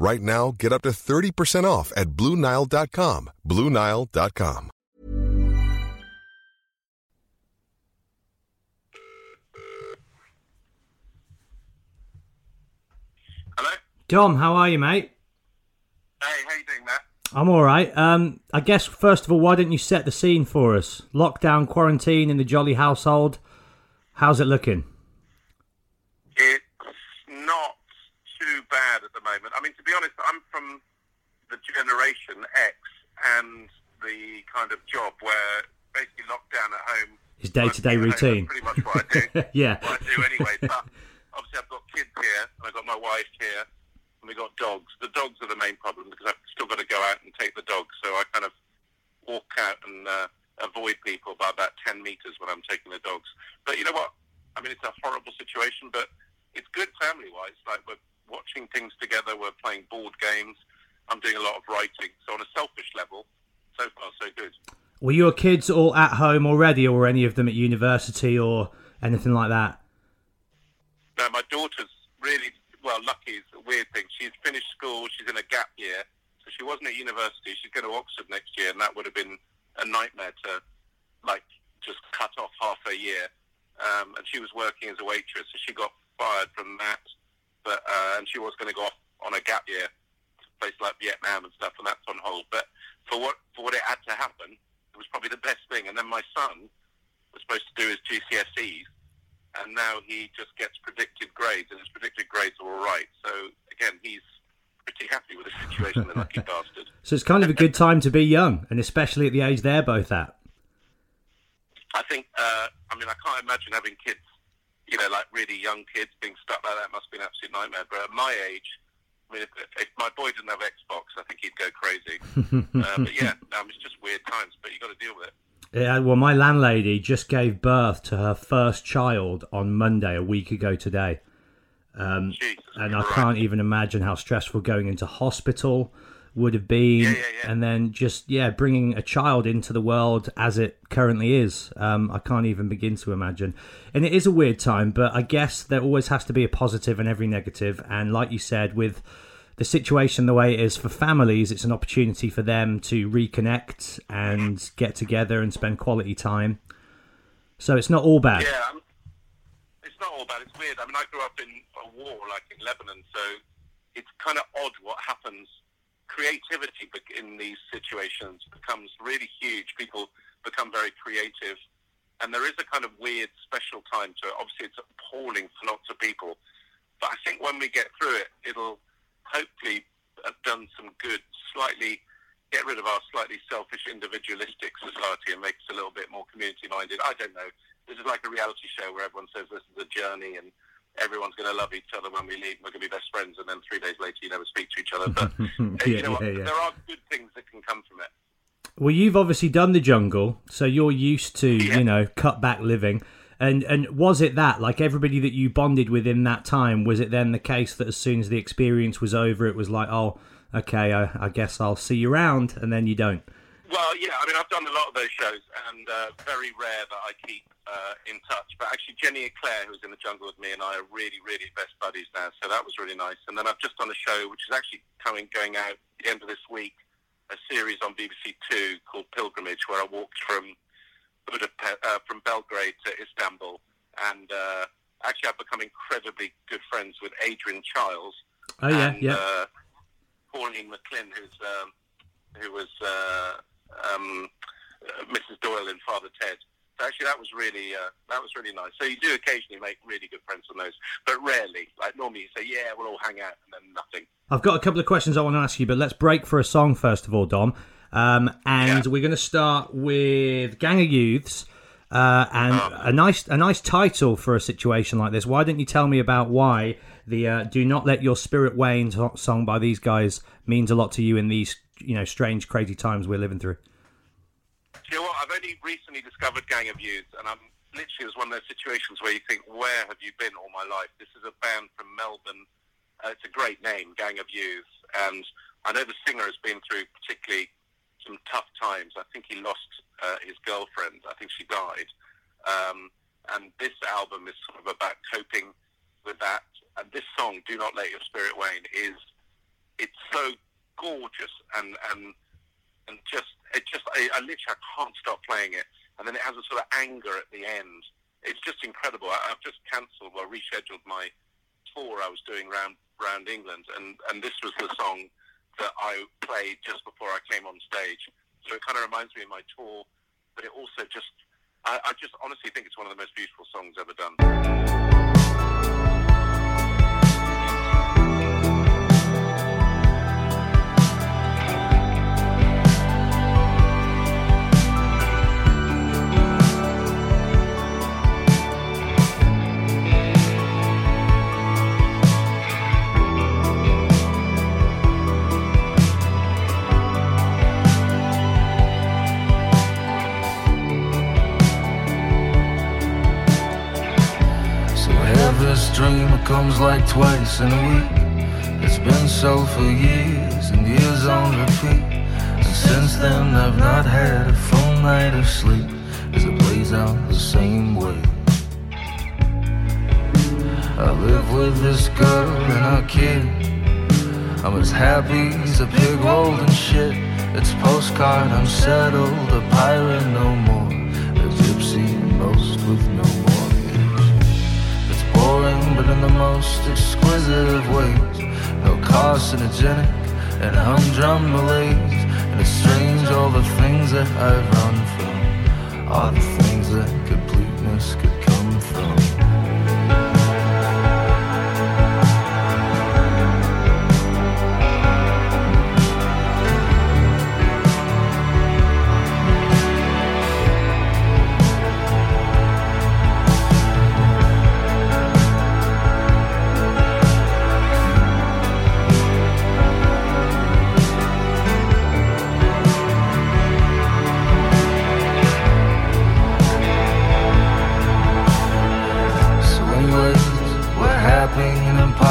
Right now, get up to 30% off at BlueNile.com. BlueNile.com. Hello? Dom, how are you, mate? Hey, how you doing, Matt? I'm all right. Um, I guess first of all, why don't you set the scene for us? Lockdown, quarantine in the Joly household. How's it looking? It's not too bad at the moment. I mean, to be honest, I'm from the generation X and the kind of job where basically lockdown at home His at home is routine. Pretty much what I do. Yeah. What I do anyway. But obviously, I've got kids here, and I've got my wife here, and we've got dogs. The dogs are the main problem because I've still got to go out and take the dogs. So I kind of walk out and uh, avoid people by about ten meters when I'm taking the dogs. But you know what? I mean, it's a horrible situation, but it's good family-wise. Like we're watching things together, we're playing board games. I'm doing a lot of writing. So on a selfish level, so far so good. Were your kids all at home already, or were any of them at university or anything like that? No, my daughter's really well. Lucky is a weird thing. She's finished school. She's in a gap year, so she wasn't at university. She's going to Oxford next year, and that would have been a nightmare to like just cut off half a year. Um, and she was working as a waitress, so she got fired from that. But uh, and she was going to go off on a gap year, to a place like Vietnam and stuff, and that's on hold. But for what for what it had to happen, it was probably the best thing. And then my son was supposed to do his GCSEs, and now he just gets predicted grades, and his predicted grades are all right. So again, he's pretty happy with the situation, the lucky bastard. So it's kind of a good time to be young, and especially at the age they're both at. I think, uh, I mean, I can't imagine having kids, you know, like really young kids being stuck like that must be an absolute nightmare. But at my age, I mean, if, if my boy didn't have Xbox, I think he'd go crazy. uh, but yeah, um, it's just weird times, but you got to deal with it. Yeah, well, my landlady just gave birth to her first child on Monday, a week ago today. Um, Jesus and I can't even imagine how stressful going into hospital would have been. Yeah, yeah, yeah. And then just, yeah, bringing a child into the world as it currently is. Um, I can't even begin to imagine. And it is a weird time, but I guess there always has to be a positive in every negative. And like you said, with the situation the way it is for families, it's an opportunity for them to reconnect and get together and spend quality time. So it's not all bad. Yeah, um, it's not all bad. It's weird. I mean, I grew up in a war, like in Lebanon, so it's kind of odd what happens. Creativity in these situations becomes really huge. People become very creative, and there is a kind of weird, special time to it. Obviously, it's appalling for lots of people, but I think when we get through it, it'll hopefully have done some good. Slightly get rid of our slightly selfish, individualistic society and make us a little bit more community minded. I don't know. This is like a reality show where everyone says this is a journey and everyone's going to love each other when we leave. We're going to be best friends, and then three days later, you never speak to each other. But Yeah, you know what? yeah, yeah. There are good things that can come from it. Well, you've obviously done the jungle, so you're used to you know cut back living. And and was it that like everybody that you bonded with in that time? Was it then the case that as soon as the experience was over, it was like, oh, okay, I, I guess I'll see you around, and then you don't. Well, yeah, I mean, I've done a lot of those shows, and uh, very rare that I keep uh, in touch. But actually, Jenny and Claire, who's in the jungle with me, and I are really, really best buddies now. So that was really nice. And then I've just done a show, which is actually coming, going out at the end of this week, a series on BBC Two called Pilgrimage, where I walked from Budapest, uh, from Belgrade to Istanbul, and uh, actually, I've become incredibly good friends with Adrian Chiles. Oh yeah, and, yeah. Uh, Pauline McLynn, who's um, who was uh, um, uh, Mrs. Doyle in Father Ted. So actually, that was really uh, that was really nice. So you do occasionally make really good friends on those, but rarely. Like normally, you say, "Yeah, we'll all hang out," and then nothing. I've got a couple of questions I want to ask you, but let's break for a song first of all, Dom. Um, and Yeah. we're going to start with Gang of Youths, uh, and Oh. a nice a nice title for a situation like this. Why don't you tell me about why the uh, "Do Not Let Your Spirit Wane" song by these guys means a lot to you in these you know strange, crazy times we're living through? Do you know what? I've only recently discovered Gang of Youths, and I'm literally it was one of those situations where you think, "Where have you been all my life?" This is a band from Melbourne. Uh, it's a great name, Gang of Youths, and I know the singer has been through particularly some tough times. I think he lost uh, his girlfriend. I think she died, um, and this album is sort of about coping with that. And this song, "Do Not Let Your Spirit Wane," is it's so gorgeous and and and just it just I, I literally I can't stop playing it. And then it has a sort of anger at the end. It's just incredible. I, I've just cancelled or rescheduled my tour I was doing round round England, and and this was the song that I played just before I came on stage. So it kind of reminds me of my tour, but it also just I, I just honestly think it's one of the most beautiful songs ever done. Dream, it comes like twice in a week. It's been so for years and years on repeat. And since then, I've not had a full night of sleep as it plays out the same way. I live with this girl and our kid. I'm as happy as a pig rolled in shit. It's postcard, unsettled, a pirate no more. In the most exquisite of ways. No carcinogenic and humdrum malaise. And it's strange all the things that I've run from. Are the things that completeness could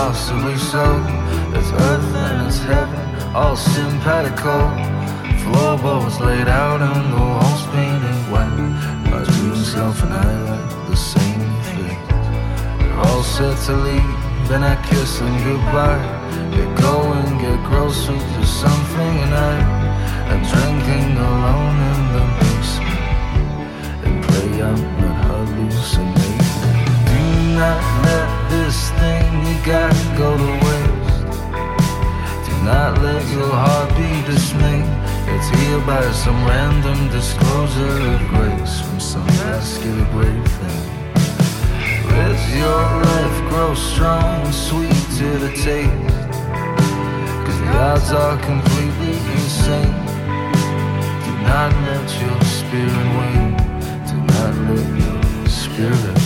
impossibly so. It's earth and it's heaven, all simpatico. Floorboards laid out and the walls painted white. My dream self and I like the same things. We're all set to leave, then I kiss them goodbye. Get going, get groceries or something, and I am drinking alone in the basement and pray I'm not hallucinating. Do not let this thing you gotta go to waste. Do not let your heart be dismayed. It's healed by some random disclosure of grace from some vascular great thing. Let your life grow strong and sweet to the taste. Cause the odds are completely insane. Do not let your spirit wane. Do not let your spirit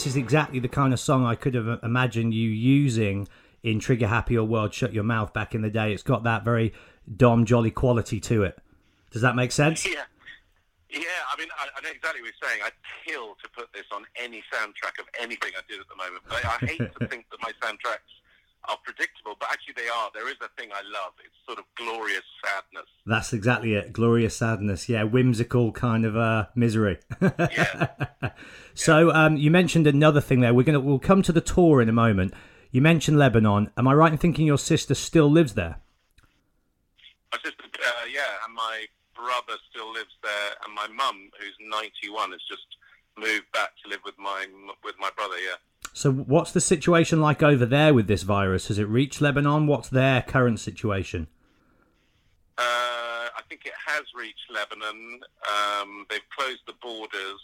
This is exactly the kind of song I could have imagined you using in Trigger Happy or World Shut Your Mouth back in the day. It's got that very Dom Joly quality to it. Does that make sense? Yeah. Yeah, I mean, I, I know exactly what you're saying. I'd kill to put this on any soundtrack of anything I did at the moment. But I hate to think that my soundtracks are predictable, but actually they are. There is a thing I love. It's sort of glorious sadness. That's exactly it. Glorious sadness. Yeah, whimsical kind of uh, misery. Yeah. so um, you mentioned another thing there. We're gonna we'll come to the tour in a moment. You mentioned Lebanon. Am I right in thinking your sister still lives there? My sister, uh, yeah, and my brother still lives there, and my mum, who's 91, has just moved back to live with my with my brother. Yeah. So, what's the situation like over there with this virus? Has it reached Lebanon? What's their current situation? Uh, I think it has reached Lebanon. Um, they've closed the borders.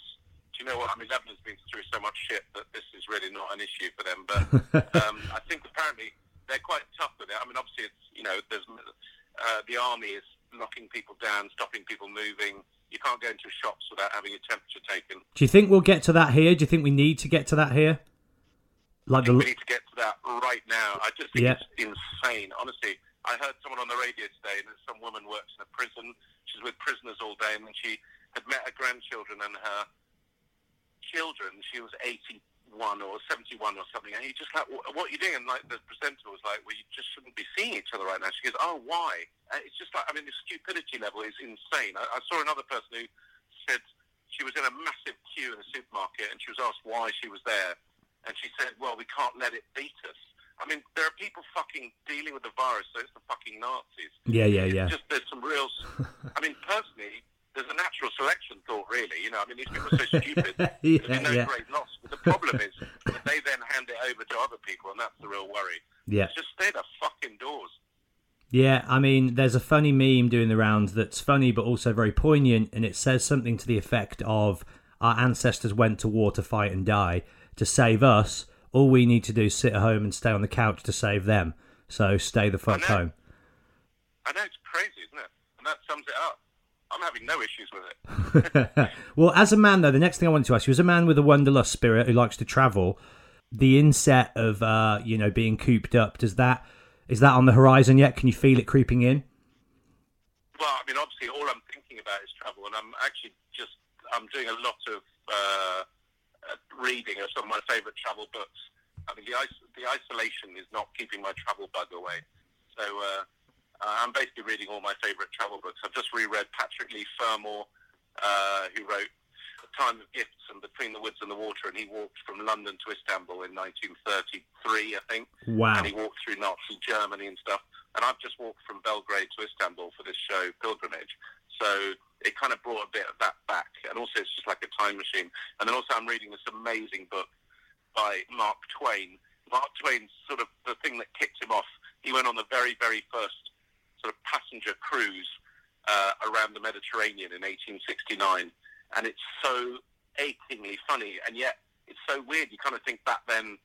Do you know what? I mean, Lebanon's been through so much shit that this is really not an issue for them. But um, I think apparently they're quite tough with it. I mean, obviously, it's you know, there's uh, the army is knocking people down, stopping people moving. You can't go into shops without having your temperature taken. Do you think we'll get to that here? Do you think we need to get to that here? Like think we need to get to that right now. I just think Yeah. it's insane. Honestly, I heard someone on the radio today, and some woman works in a prison. She's with prisoners all day, and then she had met her grandchildren and her children. She was 81 or 71 or something, and you just like, what are you doing? And like the presenter was like, well, you just shouldn't be seeing each other right now. She goes, oh, why? Uh, it's just like, I mean, the stupidity level is insane. I, I saw another person who said she was in a massive queue in a supermarket, and she was asked why she was there, and she said, well, we can't let it beat us. I mean, there are people fucking dealing with the virus, so it's the fucking Nazis. yeah, yeah, yeah. Just there's some real. I mean, personally, there's a natural selection thought, really. You know, I mean, these people are so stupid. Yeah, There's no yeah. great loss. But the problem is that they then hand it over to other people, and that's the real worry. Yeah. Just stay the fuck indoors. Yeah, I mean, there's a funny meme doing the rounds that's funny but also very poignant, and it says something to the effect of Our ancestors went to war to fight and die. To save us, all we need to do is sit at home and stay on the couch to save them. So stay the fuck I home. I know it's crazy, isn't it? And that sums it up. I'm having no issues with it. well, as a man, though, the next thing I wanted to ask you, as a man with a wanderlust spirit who likes to travel, the inset of uh, you know being cooped up does that is that on the horizon yet? Can you feel it creeping in? Well, I mean, obviously, all I'm thinking about is travel, and I'm actually just I'm doing a lot of uh, uh, reading of some of my favourite travel books. I mean, the, is- the isolation is not keeping my travel bug away. So uh, uh, I'm basically reading all my favourite travel books. I've just reread Patrick Leigh Fermor, uh, who wrote The Time of Gifts and Between the Woods and the Water, and he walked from London to Istanbul in 1933, I think Wow. and he walked through Nazi Germany and stuff. And I've just walked from Belgrade to Istanbul for this show, Pilgrimage. So it kind of brought a bit of that back. And also, it's just like a time machine. And then also, I'm reading this amazing book by Mark Twain. Mark Twain's sort of the thing that kicked him off. He went on the very, very first sort of passenger cruise uh, around the Mediterranean in 1869. And it's so achingly funny. And yet, it's so weird. You kind of think back then,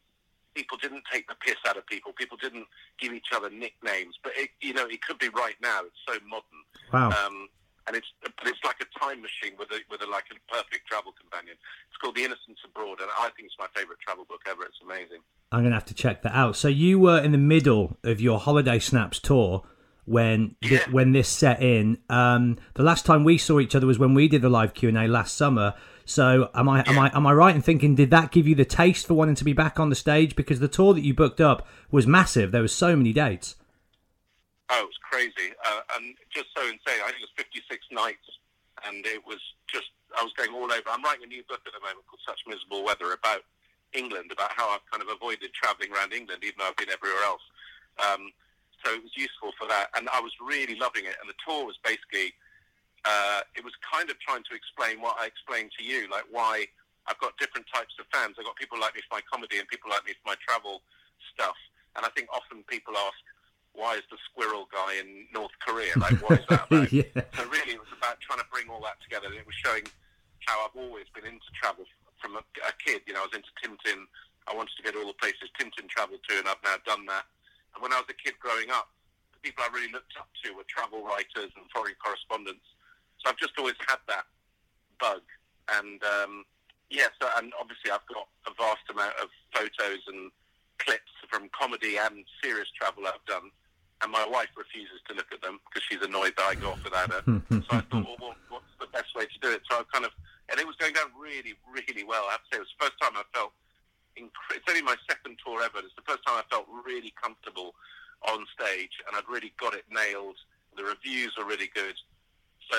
people didn't take the piss out of people. People didn't give each other nicknames. But it, you know, it could be right now. It's so modern. Wow. Um, and it's but it's like a time machine with a with a like a perfect travel companion. It's called The Innocents Abroad, and I think it's my favourite travel book ever. It's amazing. I'm gonna have to check that out. So you were in the middle of your holiday snaps tour when Yeah. when this set in. Um, the last time we saw each other was when we did the live Q and A last summer. So am I am I am I right in thinking did that give you the taste for wanting to be back on the stage because the tour that you booked up was massive. There was so many dates. Oh, it was crazy, uh, and just so insane. I think it was 56 nights, and it was just I was going all over. I'm writing a new book at the moment called Such Miserable Weather about England, about how I've kind of avoided travelling around England, even though I've been everywhere else. Um, so it was useful for that, and I was really loving it. And the tour was basically uh, it was kind of trying to explain what I explained to you, like why I've got different types of fans. I've got people like me for my comedy and people like me for my travel stuff. And I think often people ask, why is the squirrel guy in North Korea? Like, what is that about? Yeah. So really, it was about trying to bring all that together. It was showing how I've always been into travel from a, a kid. You know, I was into Tintin. I wanted to go to all the places Tintin travelled to, and I've now done that. And when I was a kid growing up, the people I really looked up to were travel writers and foreign correspondents. So I've just always had that bug. And um, yes, and obviously I've got a vast amount of photos and clips from comedy and serious travel I've done. And my wife refuses to look at them because she's annoyed that I go off without her. so I thought, well, what, what's the best way to do it? So I kind of, and it was going down really, really well. I have to say, it was the first time I felt, incre- it's only my second tour ever. It's the first time I felt really comfortable on stage and I'd really got it nailed. The reviews were really good. So,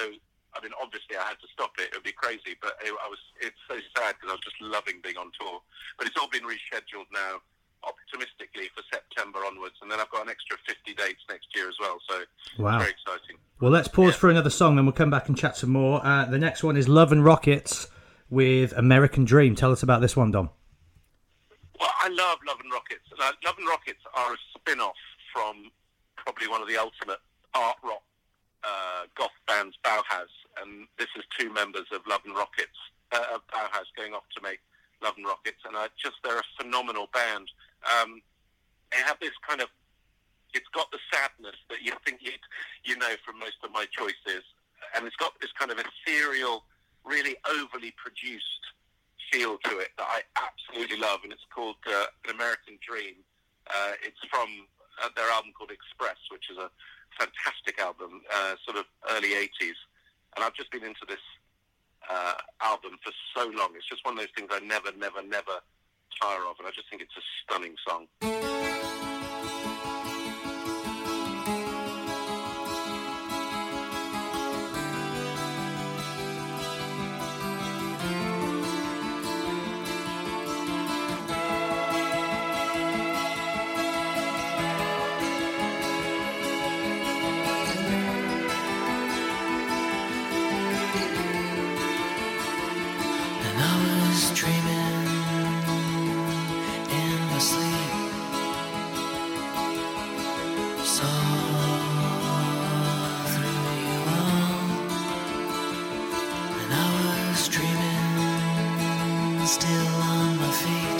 I mean, obviously I had to stop it. It would be crazy, but it, I was, it's so sad because I was just loving being on tour. But it's all been rescheduled now optimistically for September onwards, and then I've got an extra 50 dates next year as well. So Wow. very exciting. Well, let's pause Yeah. for another song, and we'll come back and chat some more. Uh, the next one is Love and Rockets with American Dream. Tell us about this one, Dom. I love Love and Rockets. Love and Rockets are a spin-off from probably one of the ultimate art rock uh, goth bands, Bauhaus, and this is two members of Love and Rockets, uh, of Bauhaus going off to make Love and Rockets, and uh, just they're a phenomenal band. Um, they have this kind of, it's got the sadness that you think you you know from most of my choices, and it's got this kind of ethereal, really overly produced feel to it that I absolutely love, and it's called uh, An American Dream. Uh, it's from uh, their album called Express, which is a fantastic album, uh, sort of early 80s. And I've just been into this uh, album for so long. It's just one of those things I never, never, never tire of, and I just think it's a stunning song. Still on my feet.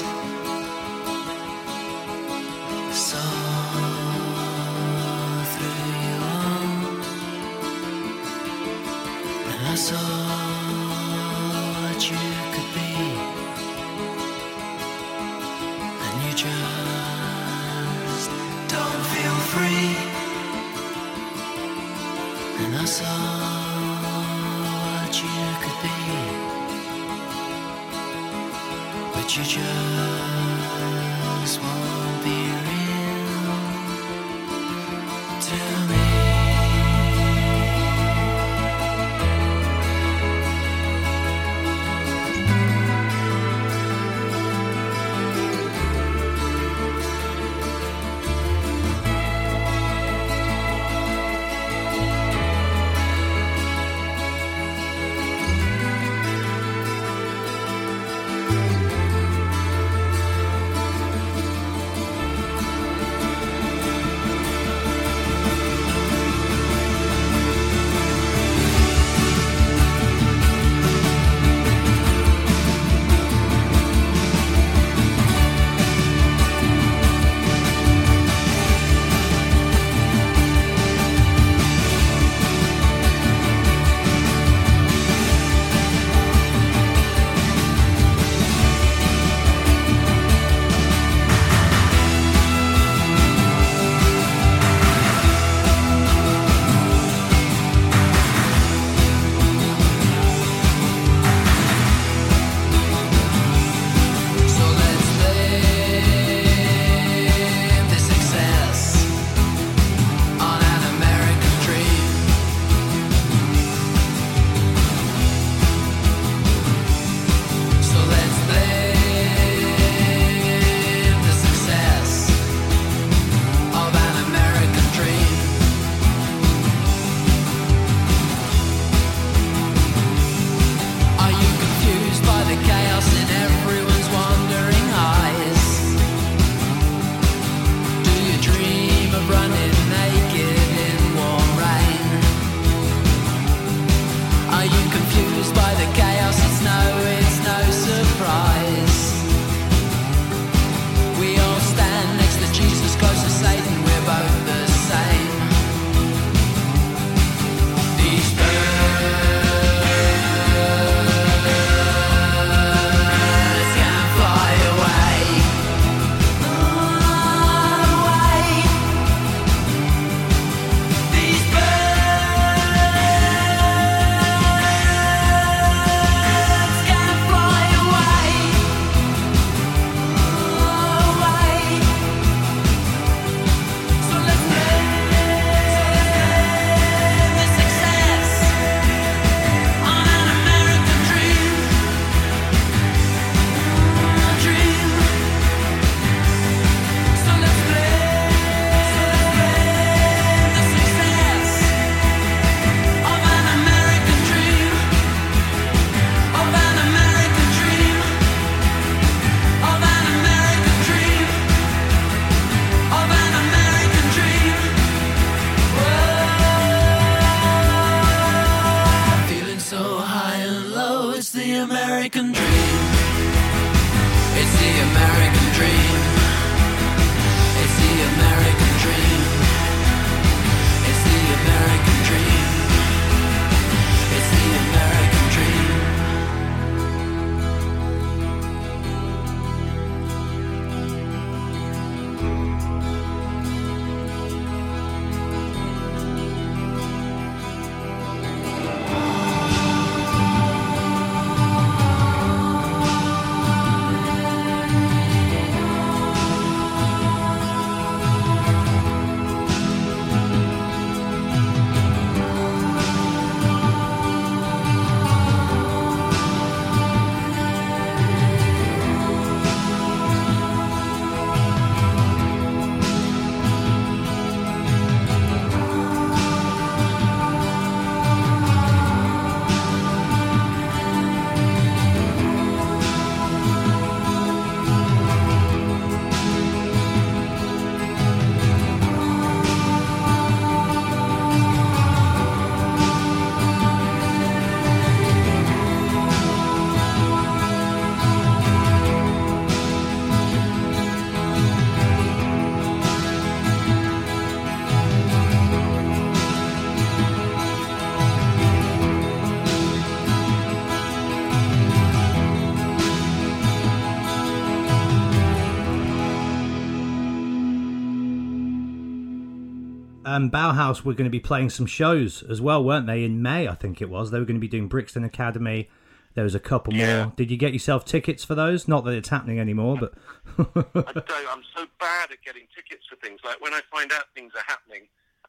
Um, Bauhaus were going to be playing some shows as well, weren't they? In May, I think it was. They were going to be doing Brixton Academy. There was a couple Yeah. more. Did you get yourself tickets for those? Not that it's happening anymore, but I don't. I'm so bad at getting tickets for things. Like when I find out things are happening,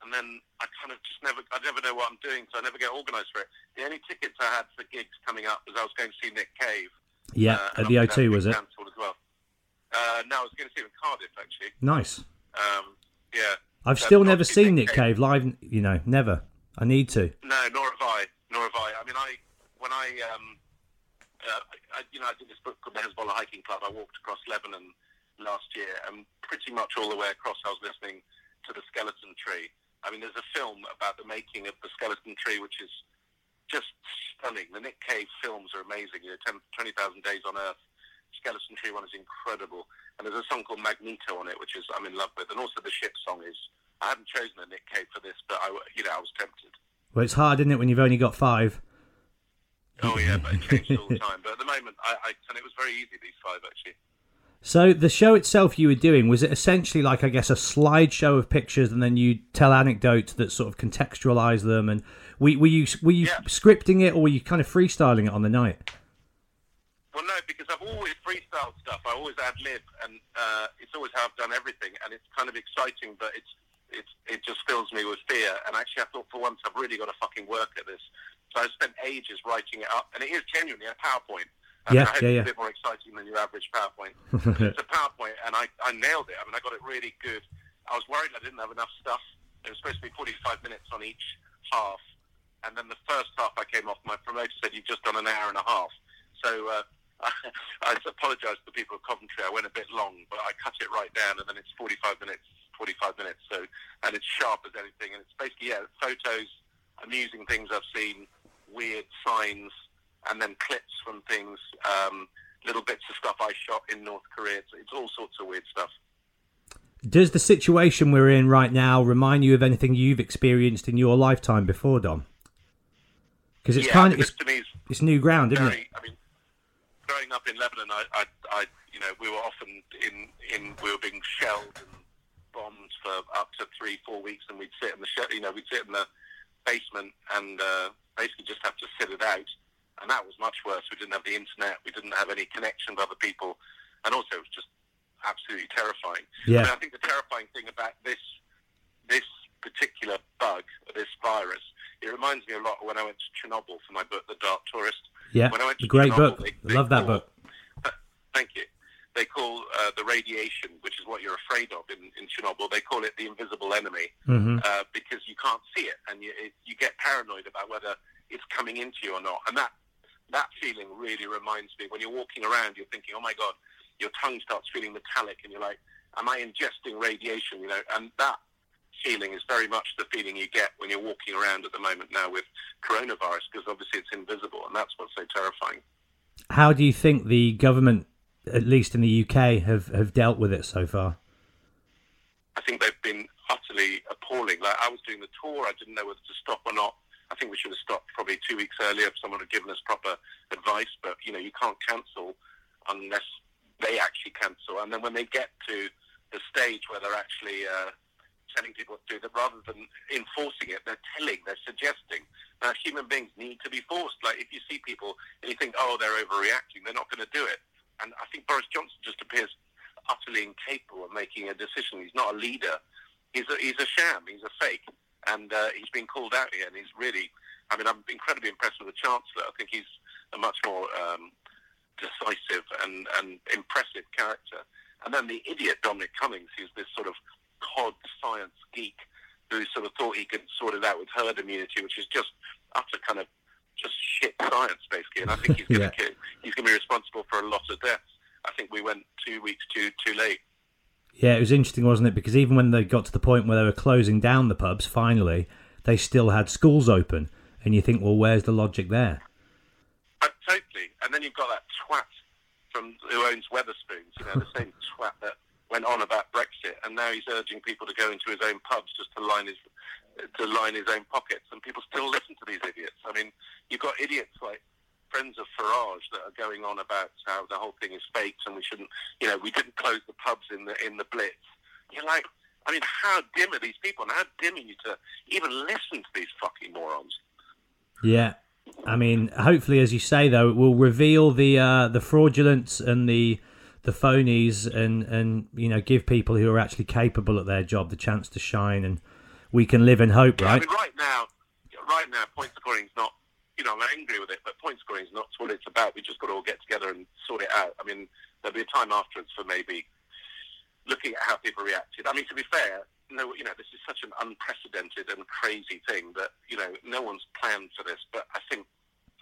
and then I kind of just never. I never know what I'm doing, so I never get organised for it. The only tickets I had for gigs coming up was I was going to see Nick Cave. yeah, uh, at the O2 was it? Well. Uh, no, I was going to see him in Cardiff actually. Nice. Um, yeah. I've So still never seen Nick Cave live. You know, never. I need to. No, nor have I. Nor have I. I mean, I when I, um, uh, I you know, I did this book called the Hezbollah Hiking Club. I walked across Lebanon last year, and pretty much all the way across, I was listening to the Skeleton Tree. I mean, there's a film about the making of the Skeleton Tree, which is just stunning. The Nick Cave films are amazing. You know, 10 20,000 Days on Earth. Skeleton Tree one is incredible, and there's a song called Magneto on it, which is I'm in love with, and also the ship song is. I haven't chosen a Nick Cave for this, but I, you know, I was tempted. Well, it's hard, isn't it, when you've only got five? Oh yeah, but it changes all the time. But at the moment, I, I and it was very easy these five actually. So the show itself you were doing was it essentially like I guess a slideshow of pictures, and then you tell anecdotes that sort of contextualize them. And were, were you were you Yeah. scripting it, or were you kind of freestyling it on the night? Well, no, because I've always freestyled stuff. I always ad lib, and uh, it's always how I've done everything. And it's kind of exciting, but it's it's it just fills me with fear. And actually, I thought for once I've really got to fucking work at this. So I spent ages writing it up, and it is genuinely a PowerPoint. I Yeah, I hope yeah, it's yeah. a bit more exciting than your average PowerPoint. it's a PowerPoint, and I, I nailed it. I mean, I got it really good. I was worried I didn't have enough stuff. It was supposed to be 45 minutes on each half, and then the first half I came off. My promoter said you've just done an hour and a half. So uh, I apologise to the people of Coventry. I went a bit long, but I cut it right down, and then it's 45 minutes. 45 minutes. So, and it's sharp as anything, and it's basically yeah, photos, amusing things I've seen, weird signs, and then clips from things, um, little bits of stuff I shot in North Korea. It's, it's all sorts of weird stuff. Does the situation we're in right now remind you of anything you've experienced in your lifetime before, Dom? Because it's yeah, kind of it's, it's new ground, isn't very. it? I mean, growing up in Lebanon, I, I, I, you know, we were often in, in, we were being shelled and bombed for up to three, four weeks, and we'd sit in the, sh- you know, we'd sit in the basement and uh, basically just have to sit it out. And that was much worse. We didn't have the internet. We didn't have any connection with other people, and also it was just absolutely terrifying. Yeah. I, mean, I think the terrifying thing about this this particular bug, this virus, it reminds me a lot of when I went to Chernobyl for my book, The Dark Tourist. Yeah, When I went to great Chernobyl, book. they- they Love that call- book. Thank you. They call uh, the radiation, which is what you're afraid of in, in Chernobyl, they call it the invisible enemy hmm uh, because you can't see it and you, it, you get paranoid about whether it's coming into you or not. And that that feeling really reminds me when you're walking around, you're thinking, oh my God, your tongue starts feeling metallic and you're like, am I ingesting radiation? You know, and that feeling is very much the feeling you get when you're walking around at the moment now with coronavirus because obviously it's invisible and that's what's so terrifying. How do you think the government, at least in the UK, have, have dealt with it so far? I think they've been utterly appalling. Like I was doing the tour, I didn't know whether to stop or not. I think we should have stopped probably two weeks earlier if someone had given us proper advice. But you know, you can't cancel unless they actually cancel. And then when they get to the stage where they're actually uh, telling people to do, that rather than enforcing it, they're telling, they're suggesting. Now, human beings need to be forced. Like if you see people and you think, oh, they're overreacting, they're not going to do it. And I think Boris Johnson just appears utterly incapable of making a decision. He's not a leader. He's a, he's a sham. He's a fake. And uh, he's been called out here. And he's really, I mean, I'm incredibly impressed with the Chancellor. I think he's a much more um, decisive and, and impressive character. And then the idiot Dominic Cummings, who's this sort of cod science geek who sort of thought he could sort it out with herd immunity, which is just utter kind of just shit science, basically. And I think he's going Yeah. to he's going to be responsible for a lot of deaths. I think we went two weeks too too late. Yeah, it was interesting, wasn't it? Because even when they got to the point where they were closing down the pubs, finally, they still had schools open. And you think, well, where's the logic there? Uh, totally. And then you've got that twat from who owns Wetherspoons, you know, the same twat that went on about Brexit, and now he's urging people to go into his own pubs just to line his to line his own pockets, and people still listen to these idiots. I mean, you've got idiots like friends of Farage that are going on about how the whole thing is faked and we shouldn't, you know, we didn't close the pubs in the in the Blitz. You're like, I mean, how dim are these people, and how dim are you to even listen to these fucking morons? Yeah. I mean, hopefully, as you say, though, it will reveal the uh, the fraudulence and the the phonies, and and you know, give people who are actually capable at their job the chance to shine, and we can live in hope, I right? mean, right now, right now, point scoring is not. You know, I'm angry with it, but point scoring is not what it's about. We just got to all get together and sort it out. I mean, there'll be a time afterwards for maybe looking at how people reacted. I mean, to be fair, no, you know, this is such an unprecedented and crazy thing that you know no one's planned for this. But I think,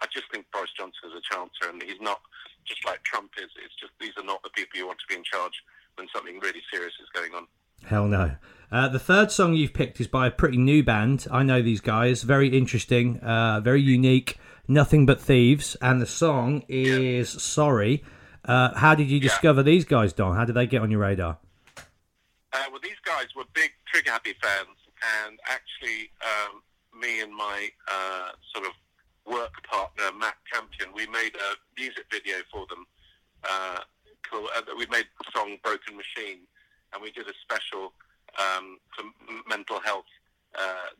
I just think Boris Johnson is a chancer, and he's not just like Trump is. It's just these are not the people you want to be in charge when something really serious is going on. Hell no. Uh, the third song you've picked is by a pretty new band. I know these guys. Very interesting, uh, very unique. Nothing but thieves, and the song is "Sorry." Uh, how did you Yeah. discover these guys, Dom? How did they get on your radar? Uh, well, these guys were big Trigger Happy fans, and actually, um, me and my uh, sort of work partner Matt Campion, we made a music video for them. Uh, uh, we made the song "Broken Machine," and we did a special um, for mental health uh,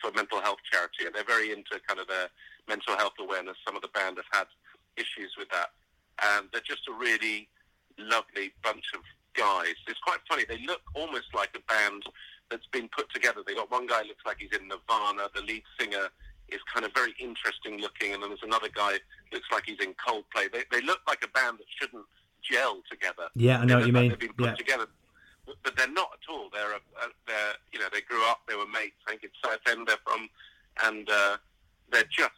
for mental health charity, and they're very into kind of their mental health awareness. Some of the band have had issues with that, and they're just a really lovely bunch of guys. It's quite funny. They look almost like a band that's been put together. They got one guy looks like he's in Nirvana. The lead singer is kind of very interesting looking, and then there's another guy looks like he's in Coldplay. They they look like a band that shouldn't gel together. Yeah, I know what you like mean. They've been put Yeah. together. But- But they're not at all. They're, a, a, they're, you know, they grew up. They were mates. I think it's Southend they're from, and uh, they're just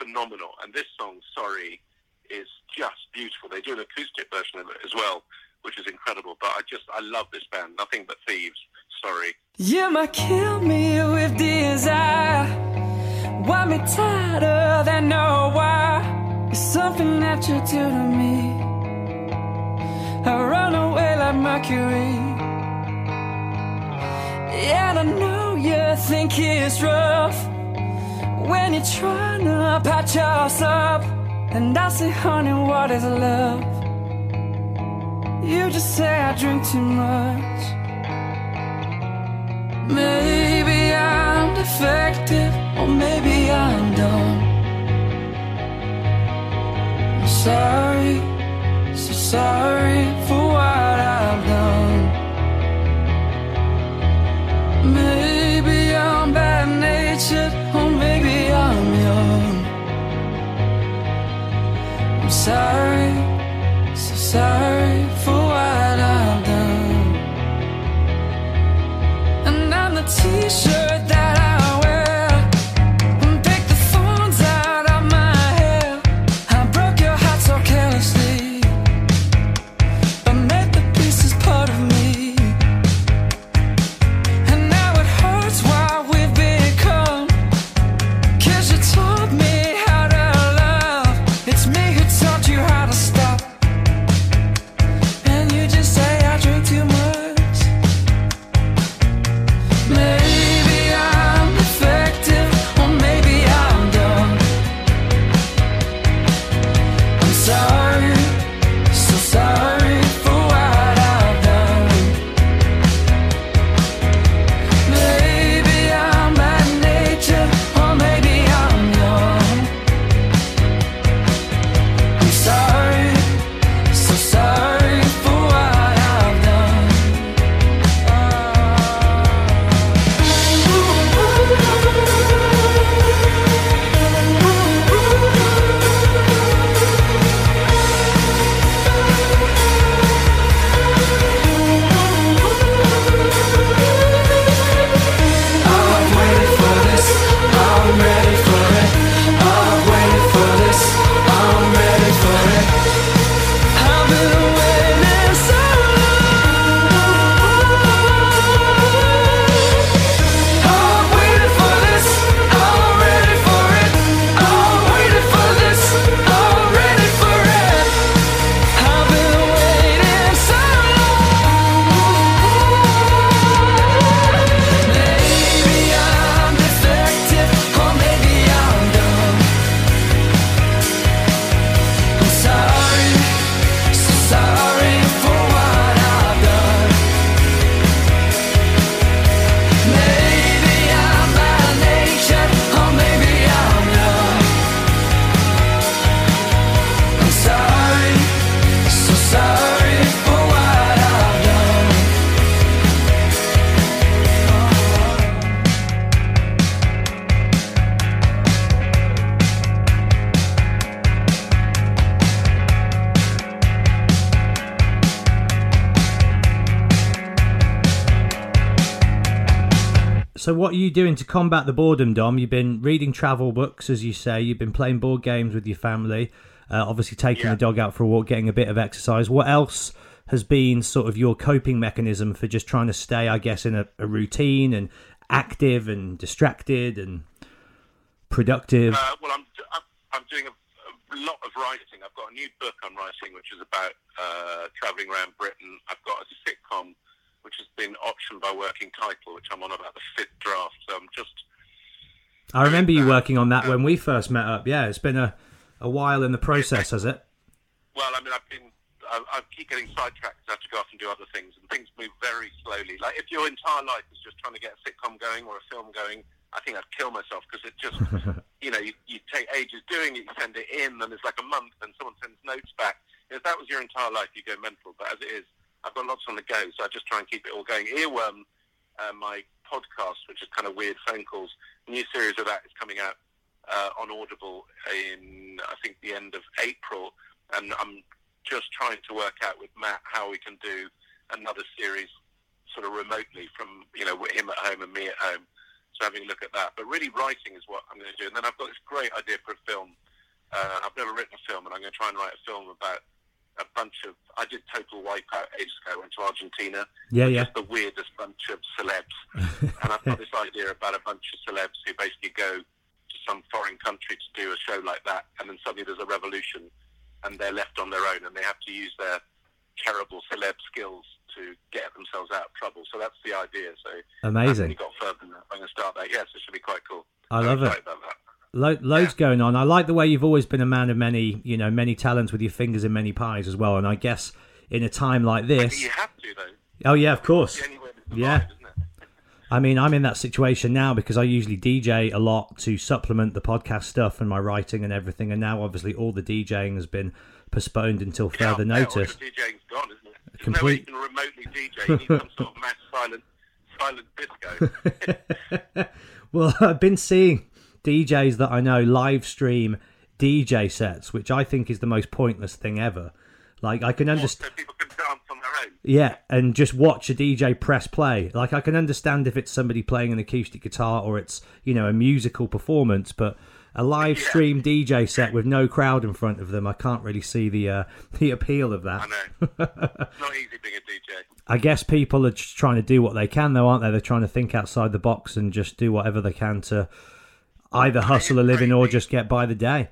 phenomenal. And this song, "Sorry," is just beautiful. They do an acoustic version of it as well, which is incredible. But I just, I love this band. Nothing but thieves. Sorry. You might kill me with desire. Want me tighter than no why? It's something that you do to me. I run away like Mercury. And I know you think it's rough when you're trying to patch us up. And I say, honey, what is love? You just say I drink too much. Maybe I'm defective, or maybe I'm dumb. I'm sorry, so sorry for what I've done. Maybe I'm bad natured, or maybe I'm young. I'm sorry, so sorry for what I've done. And I'm the t-shirt that So, what are you doing to combat the boredom, Dom? You've been reading travel books, as you say. You've been playing board games with your family. Uh, obviously, taking Yeah. the dog out for a walk, getting a bit of exercise. What else has been sort of your coping mechanism for just trying to stay, I guess, in a, a routine and active and distracted and productive? Uh, well, I'm, I'm I'm doing a, a lot of writing. I've got a new book I'm writing, which is about uh, traveling around Britain. I've got a sitcom, which has been optioned by Working Title, which I'm on about the fifth draft. So I'm just I remember you working on that when we first met up. Yeah, it's been a, a while in the process, has it? Well, I mean, I've been, I, I keep getting sidetracked. I have to go off and do other things, and things move very slowly. Like if your entire life is just trying to get a sitcom going or a film going, I think I'd kill myself because it just, you know, you, you take ages doing it, you send it in, and it's like a month, and someone sends notes back. If that was your entire life, you go mental. But as it is, I've got lots on the go, so I just try and keep it all going. Earworm, uh, my podcast, which is kind of weird phone calls, new series of that is coming out uh, on Audible in I think the end of April, and I'm just trying to work out with Matt how we can do another series sort of remotely from you know him at home and me at home. So having a look at that, but really writing is what I'm going to do. And then I've got this great idea for a film. Uh, I've never written a film, and I'm going to try and write a film about a bunch of. I did Total Wipeout ages ago. I went to Argentina. Yeah, yeah. Just the weirdest bunch of celebs, and I've got this idea about a bunch of celebs who basically go to some foreign country to do a show like that, and then suddenly there's a revolution, and they're left on their own, and they have to use their terrible celeb skills to get themselves out of trouble. So that's the idea. So Amazing. I got further than that. I'm going to start that. Yes, it should be quite cool. I love it. Excited About that. Lo- loads going on. I like the way you've always been a man of many, you know, many talents with your fingers in many pies as well. And I guess in a time like this, you have to though. oh yeah, of course. The only way to survive, Yeah. I mean, I'm in that situation now because I usually DJ a lot to supplement the podcast stuff and my writing and everything. And now, obviously, all the DJing has been postponed until further Yeah, notice. Yeah, DJing's gone, isn't it? There's no Complete- can remotely DJ. You need some sort of mass silent, silent disco. Well, I've been seeing DJs that I know live stream DJ sets, which I think is the most pointless thing ever. Like, I can understand. so people can dance on their own. Yeah, and just watch a DJ press play. Like I can understand if it's somebody playing an acoustic guitar or it's you know a musical performance, but a live Yeah. stream DJ set with no crowd in front of them, I can't really see the uh, the appeal of that. I know. it's not easy being a DJ. I guess people are just trying to do what they can, though, aren't they? They're trying to think outside the box and just do whatever they can to either hustle a living or just get by the day.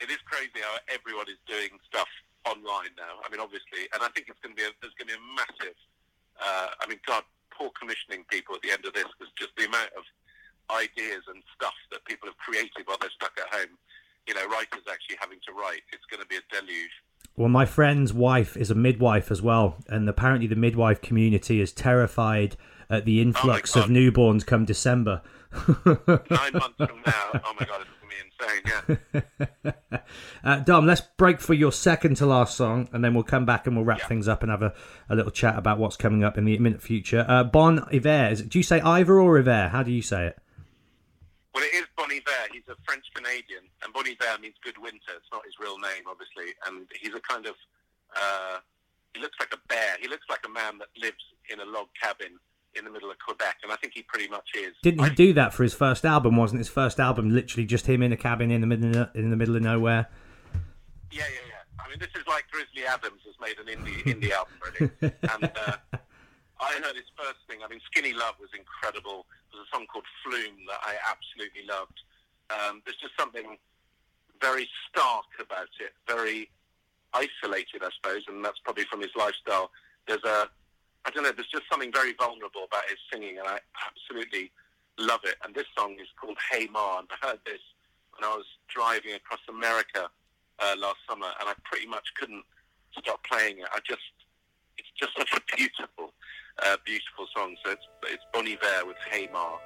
It is crazy how everyone is doing stuff online now. I mean, obviously, and I think it's going to be a, there's going to be a massive. Uh, I mean, God, poor commissioning people at the end of this because just the amount of ideas and stuff that people have created while they're stuck at home. You know, writers actually having to write. It's going to be a deluge. Well, my friend's wife is a midwife as well, and apparently the midwife community is terrified at the influx of newborns come December. Nine months from now, oh my God, it's going to be insane. Yeah. Uh, Dom, let's break for your second to last song, and then we'll come back and we'll wrap Yeah. things up and have a, a little chat about what's coming up in the imminent future. Uh, bon Iver, is it, do you say Ivor or Iver? How do you say it? Well, it is Bon Iver. He's a French Canadian, and Bon Iver means good winter. It's not his real name, obviously, and he's a kind of. Uh, he looks like a bear. He looks like a man that lives in a log cabin in the middle of Quebec, and I think he pretty much is. Didn't he do that for his first album? Wasn't his first album literally just him in a cabin in the middle of, in the middle of nowhere? Yeah, yeah, yeah. I mean, this is like Grizzly Adams has made an indie indie album, really. And uh, I heard his first thing. I mean, Skinny Love was incredible. There's a song called Flume that I absolutely loved. Um, there's just something very stark about it, very isolated, I suppose, and that's probably from his lifestyle. There's a, I don't know, there's just something very vulnerable about his singing, and I absolutely love it. And this song is called Hey Ma, and I heard this when I was driving across America uh, last summer, and I pretty much couldn't stop playing it. I just, it's just such a beautiful, uh, beautiful song. So it's, it's Bon with Hey Ma.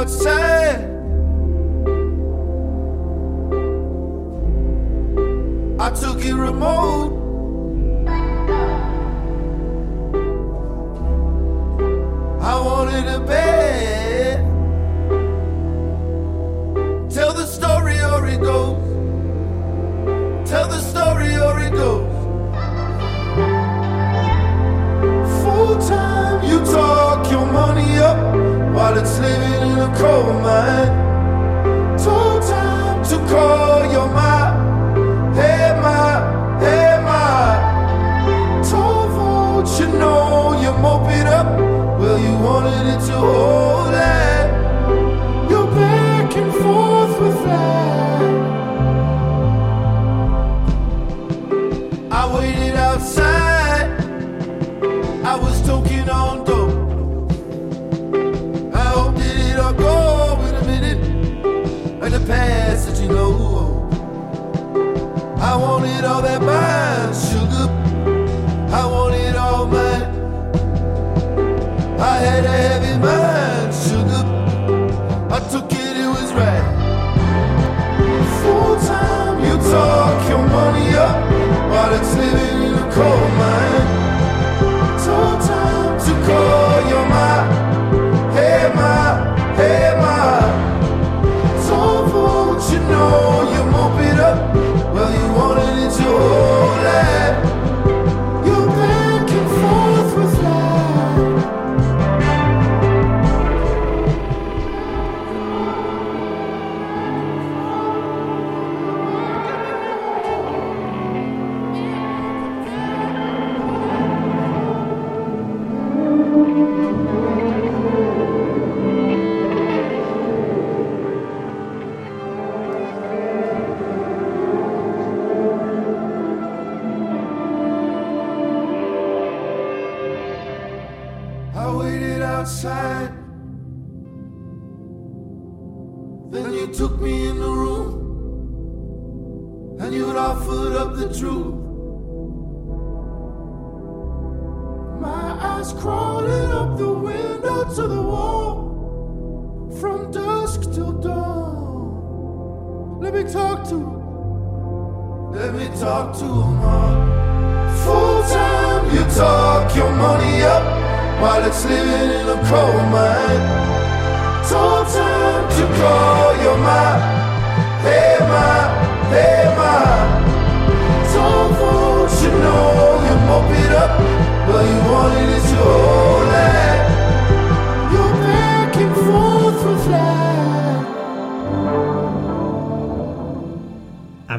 Outside. I took it remote. I wanted a bed. Tell the story or it goes. Tell the story or it goes. Full time, you talk your money up while it's living a coal mine. Told time to call your ma. Hey ma, hey ma. Told vote, you know you mope it up. Well, you wanted it to hold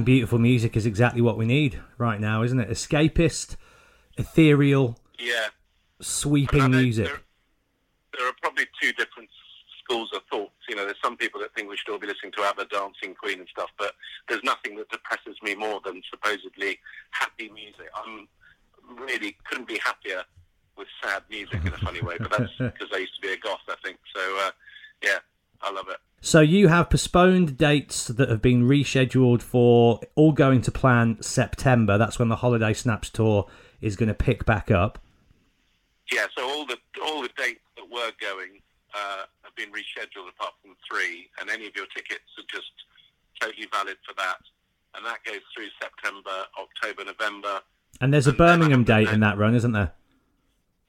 And beautiful music is exactly what we need right now, isn't it? Escapist, ethereal, Yeah. sweeping music. There, there are probably two different schools of thoughts. You know, there's some people that think we should all be listening to ABBA, Dancing Queen and stuff, but there's nothing that depresses me more than supposedly happy music. I'm really couldn't be happier with sad music in a funny way, but that's because I used to be a goth, I think. So, uh, yeah, I love it. So you have postponed dates that have been rescheduled for all going to plan September. That's when the Holiday Snaps tour is going to pick back up. Yeah, so all the all the dates that were going uh, have been rescheduled apart from three, and any of your tickets are just totally valid for that. And that goes through September, October, November. And there's a And Birmingham date in that run, isn't there?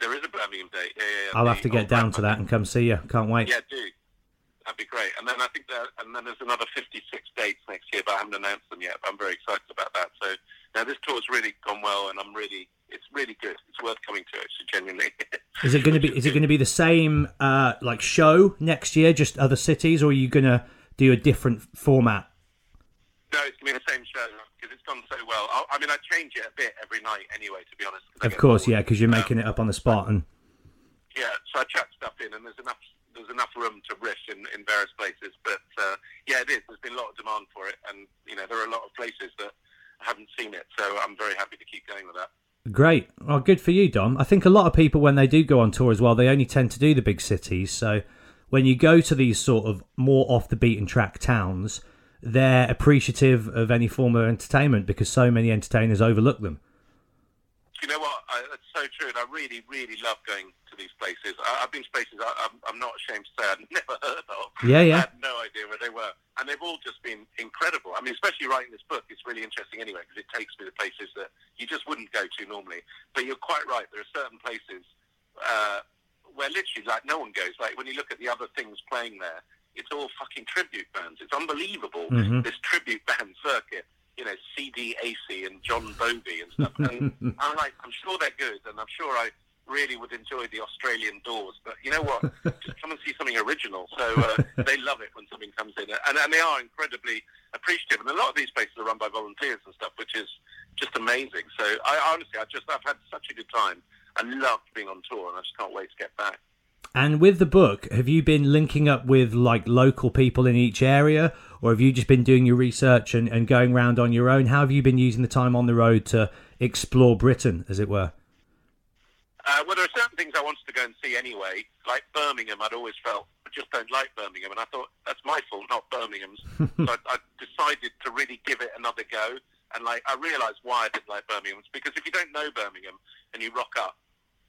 There is a Birmingham date. Yeah, yeah, yeah. I'll have to get down to that and come see you. Can't wait. Yeah, do. That'd be great. And then I think that, and then there's another 56 dates next year, but I haven't announced them yet. But I'm very excited about that. So now this tour's really gone well, and I'm really, it's really good. It's worth coming to. Actually, genuinely. Is it going to be? Is it going to be the same uh, like show next year, just other cities, or are you going to do a different format? No, it's going to be the same show because it's gone so well. I, I mean, I change it a bit every night anyway, to be honest. Of course, bored. yeah, because you're Um, making it up on the spot, and Yeah, so I chuck stuff in, and there's enough there's enough room to riff in, in various places. But uh, yeah, it is. There's been a lot of demand for it, and you know there are a lot of places that haven't seen it. So I'm very happy to keep going with that. great. Well, good for you, Dom. I think a lot of people when they do go on tour as well, they only tend to do the big cities. So when you go to these sort of more off the beaten track towns, they're appreciative of any form of entertainment because so many entertainers overlook them. Do you know what? I, that's so true, and I really, really love going to these places. I, I've been to places I, I'm, I'm not ashamed to say I'd never heard of. Yeah, yeah. I had no idea where they were, and they've all just been incredible. I mean, especially writing this book, it's really interesting anyway because it takes me to places that you just wouldn't go to normally. But you're quite right. There are certain places uh, where literally, like, no one goes. Like when you look at the other things playing there, it's all fucking tribute bands. It's unbelievable. Mhm. This tribute band circuit. You know, CD AC and John Bovey and stuff. And I'm like, I'm sure they're good, and I'm sure I really would enjoy the Australian Doors. But you know what? Just come and see something original. So uh, they love it when something comes in, and, and they are incredibly appreciative. And a lot of these places are run by volunteers and stuff, which is just amazing. So I honestly, I just I've had such a good time. I loved being on tour, and I just can't wait to get back. And with the book, have you been linking up with like local people in each area, or have you just been doing your research and, and going around on your own? How have you been using the time on the road to explore Britain, as it were? Uh, well, there are certain things I wanted to go and see anyway, like Birmingham. I'd always felt I just don't like Birmingham, and I thought that's my fault, not Birmingham's. so I, I decided to really give it another go, and like I realised why I didn't like Birmingham. Because if you don't know Birmingham and you rock up,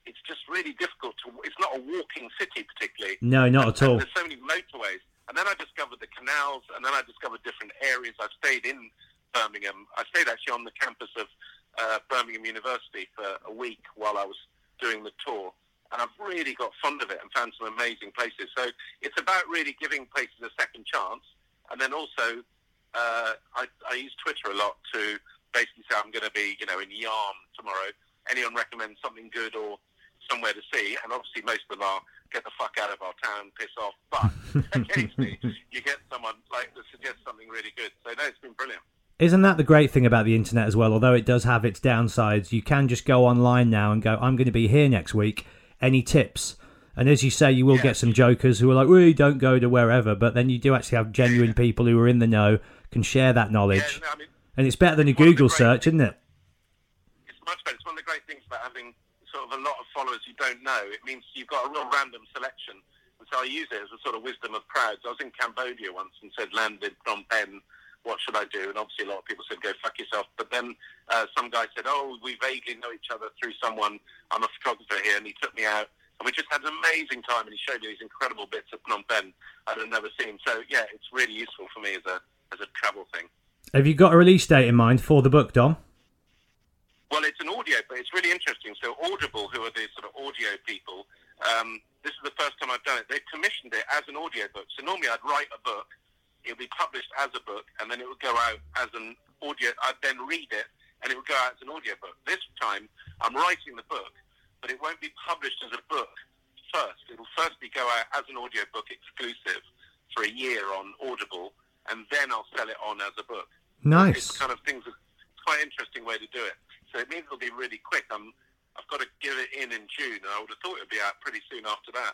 it's just really difficult to. It's not a walking city particularly. No, not at all. There's so many motorways. And then I discovered the canals, and then I discovered different areas. I've stayed in Birmingham. I stayed actually on the campus of uh, Birmingham University for a week while I was doing the tour. And I've really got fond of it and found some amazing places. So it's about really giving places a second chance. And then also, uh, I, I use Twitter a lot to basically say I'm going to be, you know, in Yarm tomorrow. Anyone recommend something good or somewhere to see? And obviously, most of them are get the fuck out of our town, piss off. But occasionally, you get someone like that suggests something really good. So no, it's been brilliant. Isn't that the great thing about the internet as well? Although it does have its downsides, you can just go online now and go, I'm going to be here next week. Any tips? And as you say, you will get some jokers who are like, really don't go to wherever. But then you do actually have genuine people who are in the know, can share that knowledge. Yeah, no, I mean, and it's better than a Google search, isn't it? it's much better. It's one of the great things about having sort of a lot of followers you don't know. It means you've got a real random selection. And so I use it as a sort of wisdom of crowds. I was in Cambodia once and said, landed Phnom Penh, what should I do? And obviously a lot of people said, go fuck yourself. But then uh, some guy said, oh, we vaguely know each other through someone. I'm a photographer here. And he took me out. And we just had an amazing time. And he showed me these incredible bits of Phnom Penh I'd have never seen. So, yeah, it's really useful for me as a, as a travel thing. Have you got a release date in mind for the book, Dom? Well, it's an audio, but it's really interesting. So Audible, who are the sort of audio people, um, this is the first time I've done it. They've commissioned it as an audio book. So normally I'd write a book, it would be published as a book, and then it would go out as an audio. I'd then read it, and it would go out as an audio book. This time I'm writing the book, but it won't be published as a book first. It will first be go out as an audio book exclusive for a year on Audible, and then I'll sell it on as a book. Nice. It's kind of things. It's quite an interesting way to do it. So it means it'll be really quick. I'm, I've got to give it in in June, and I would have thought it'd be out pretty soon after that.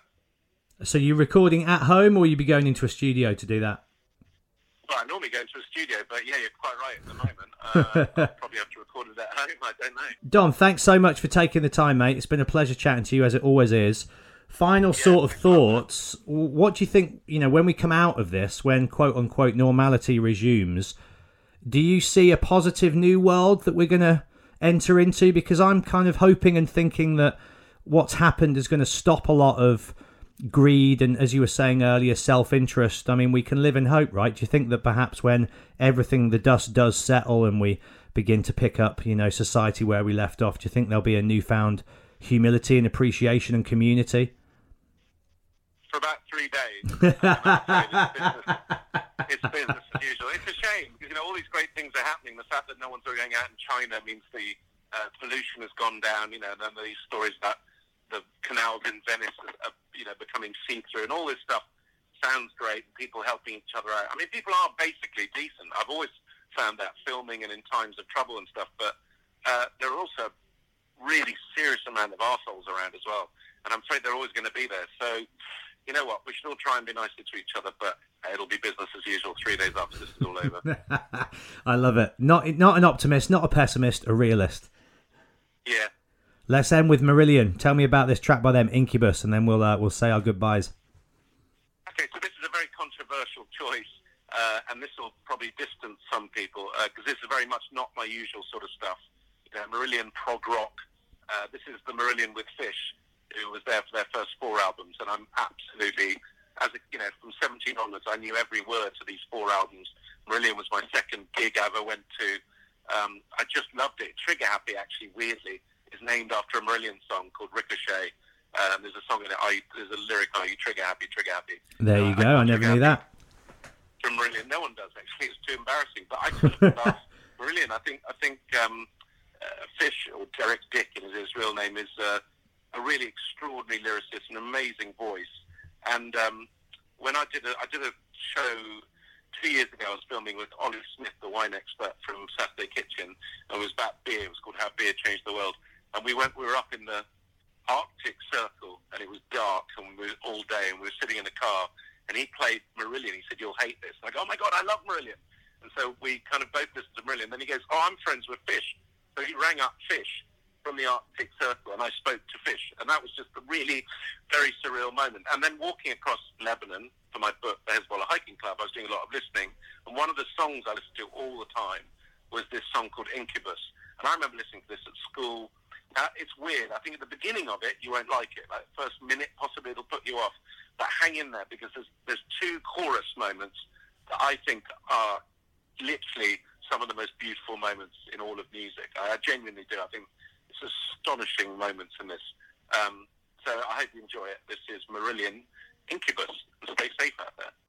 So you're recording at home, or you'd be going into a studio to do that? Well, I normally go into a studio, but yeah, you're quite right at the moment. Uh, probably have to record it at home. I don't know. Dom, thanks so much for taking the time, mate. It's been a pleasure chatting to you, as it always is. Final sort of thoughts. What do you think, you know, when we come out of this, when quote unquote normality resumes, do you see a positive new world that we're going to enter into? Because I'm kind of hoping and thinking that what's happened is going to stop a lot of greed and, as you were saying earlier, self interest. I mean, we can live in hope, right? Do you think that perhaps when everything, the dust does settle and we begin to pick up, you know, society where we left off, do you think there'll be a newfound humility and appreciation and community? For about three days, it's business, as usual. It's a shame because you know all these great things are happening. The fact that no one's going out in China means the uh, pollution has gone down. You know, and then these stories about the canals in Venice, are, you know, becoming see-through, and all this stuff sounds great. And people helping each other out. I mean, people are basically decent. I've always found that filming and in times of trouble and stuff, but uh, there are also really serious amount of assholes around as well. And I'm afraid they're always going to be there. So, you know what? We should all try and be nicer to each other, but it'll be business as usual three days after this is all over. I love it. Not not an optimist, not a pessimist, a realist. yeah. Let's end with Marillion. Tell me about this track by them, Incubus, and then we'll uh, we'll say our goodbyes. Okay, so this is a very controversial choice, uh, and this will probably distance some people because this is very much not my usual sort of stuff. You know, Marillion prog rock. Uh, this is the Marillion with Fish, who was there for their first four albums, and I'm absolutely, as a, you know, from 17 onwards, I knew every word to these four albums. Marillion was my second gig I ever went to. Um, I just loved it. Trigger Happy, actually, weirdly, is named after a Marillion song called Ricochet. Um, there's a song in it. Are you, there's a lyric. Are you trigger happy? Trigger happy. There you Uh, go. got I never knew that. from Marillion. No one does actually. It's too embarrassing. But I couldn't laugh. Marillion. I think. I think um, uh, Fish or Derek Dick, is his real name, is uh, a really extraordinary lyricist, an amazing voice. And um, when I did a, I did a show two years ago. I was filming with Olly Smith, the wine expert from Saturday Kitchen, and it was about beer. It was called How Beer Changed the World. And we went. We were up in the Arctic Circle, and it was dark, and we were all day, and we were sitting in a car, and he played Marillion. He said, "You'll hate this." I go, "Oh my god, I love Marillion!" And so we kind of both listened to Marillion. Then he goes, "Oh, I'm friends with Fish," so he rang up Fish from the Arctic Circle, and I spoke to Fish, and that was just a really very surreal moment. And then walking across Lebanon for my book, the Hezbollah Hiking Club, I was doing a lot of listening, and one of the songs I listened to all the time was this song called Incubus. And I remember listening to this at school. Uh, it's weird. I think at the beginning of it, you won't like it. Like first minute, possibly it'll put you off. But hang in there because there's there's two chorus moments that I think are literally some of the most beautiful moments in all of music. I, I genuinely do. I think it's astonishing moments in this. Um, so I hope you enjoy it. This is Marillion Incubus. Stay safe out there.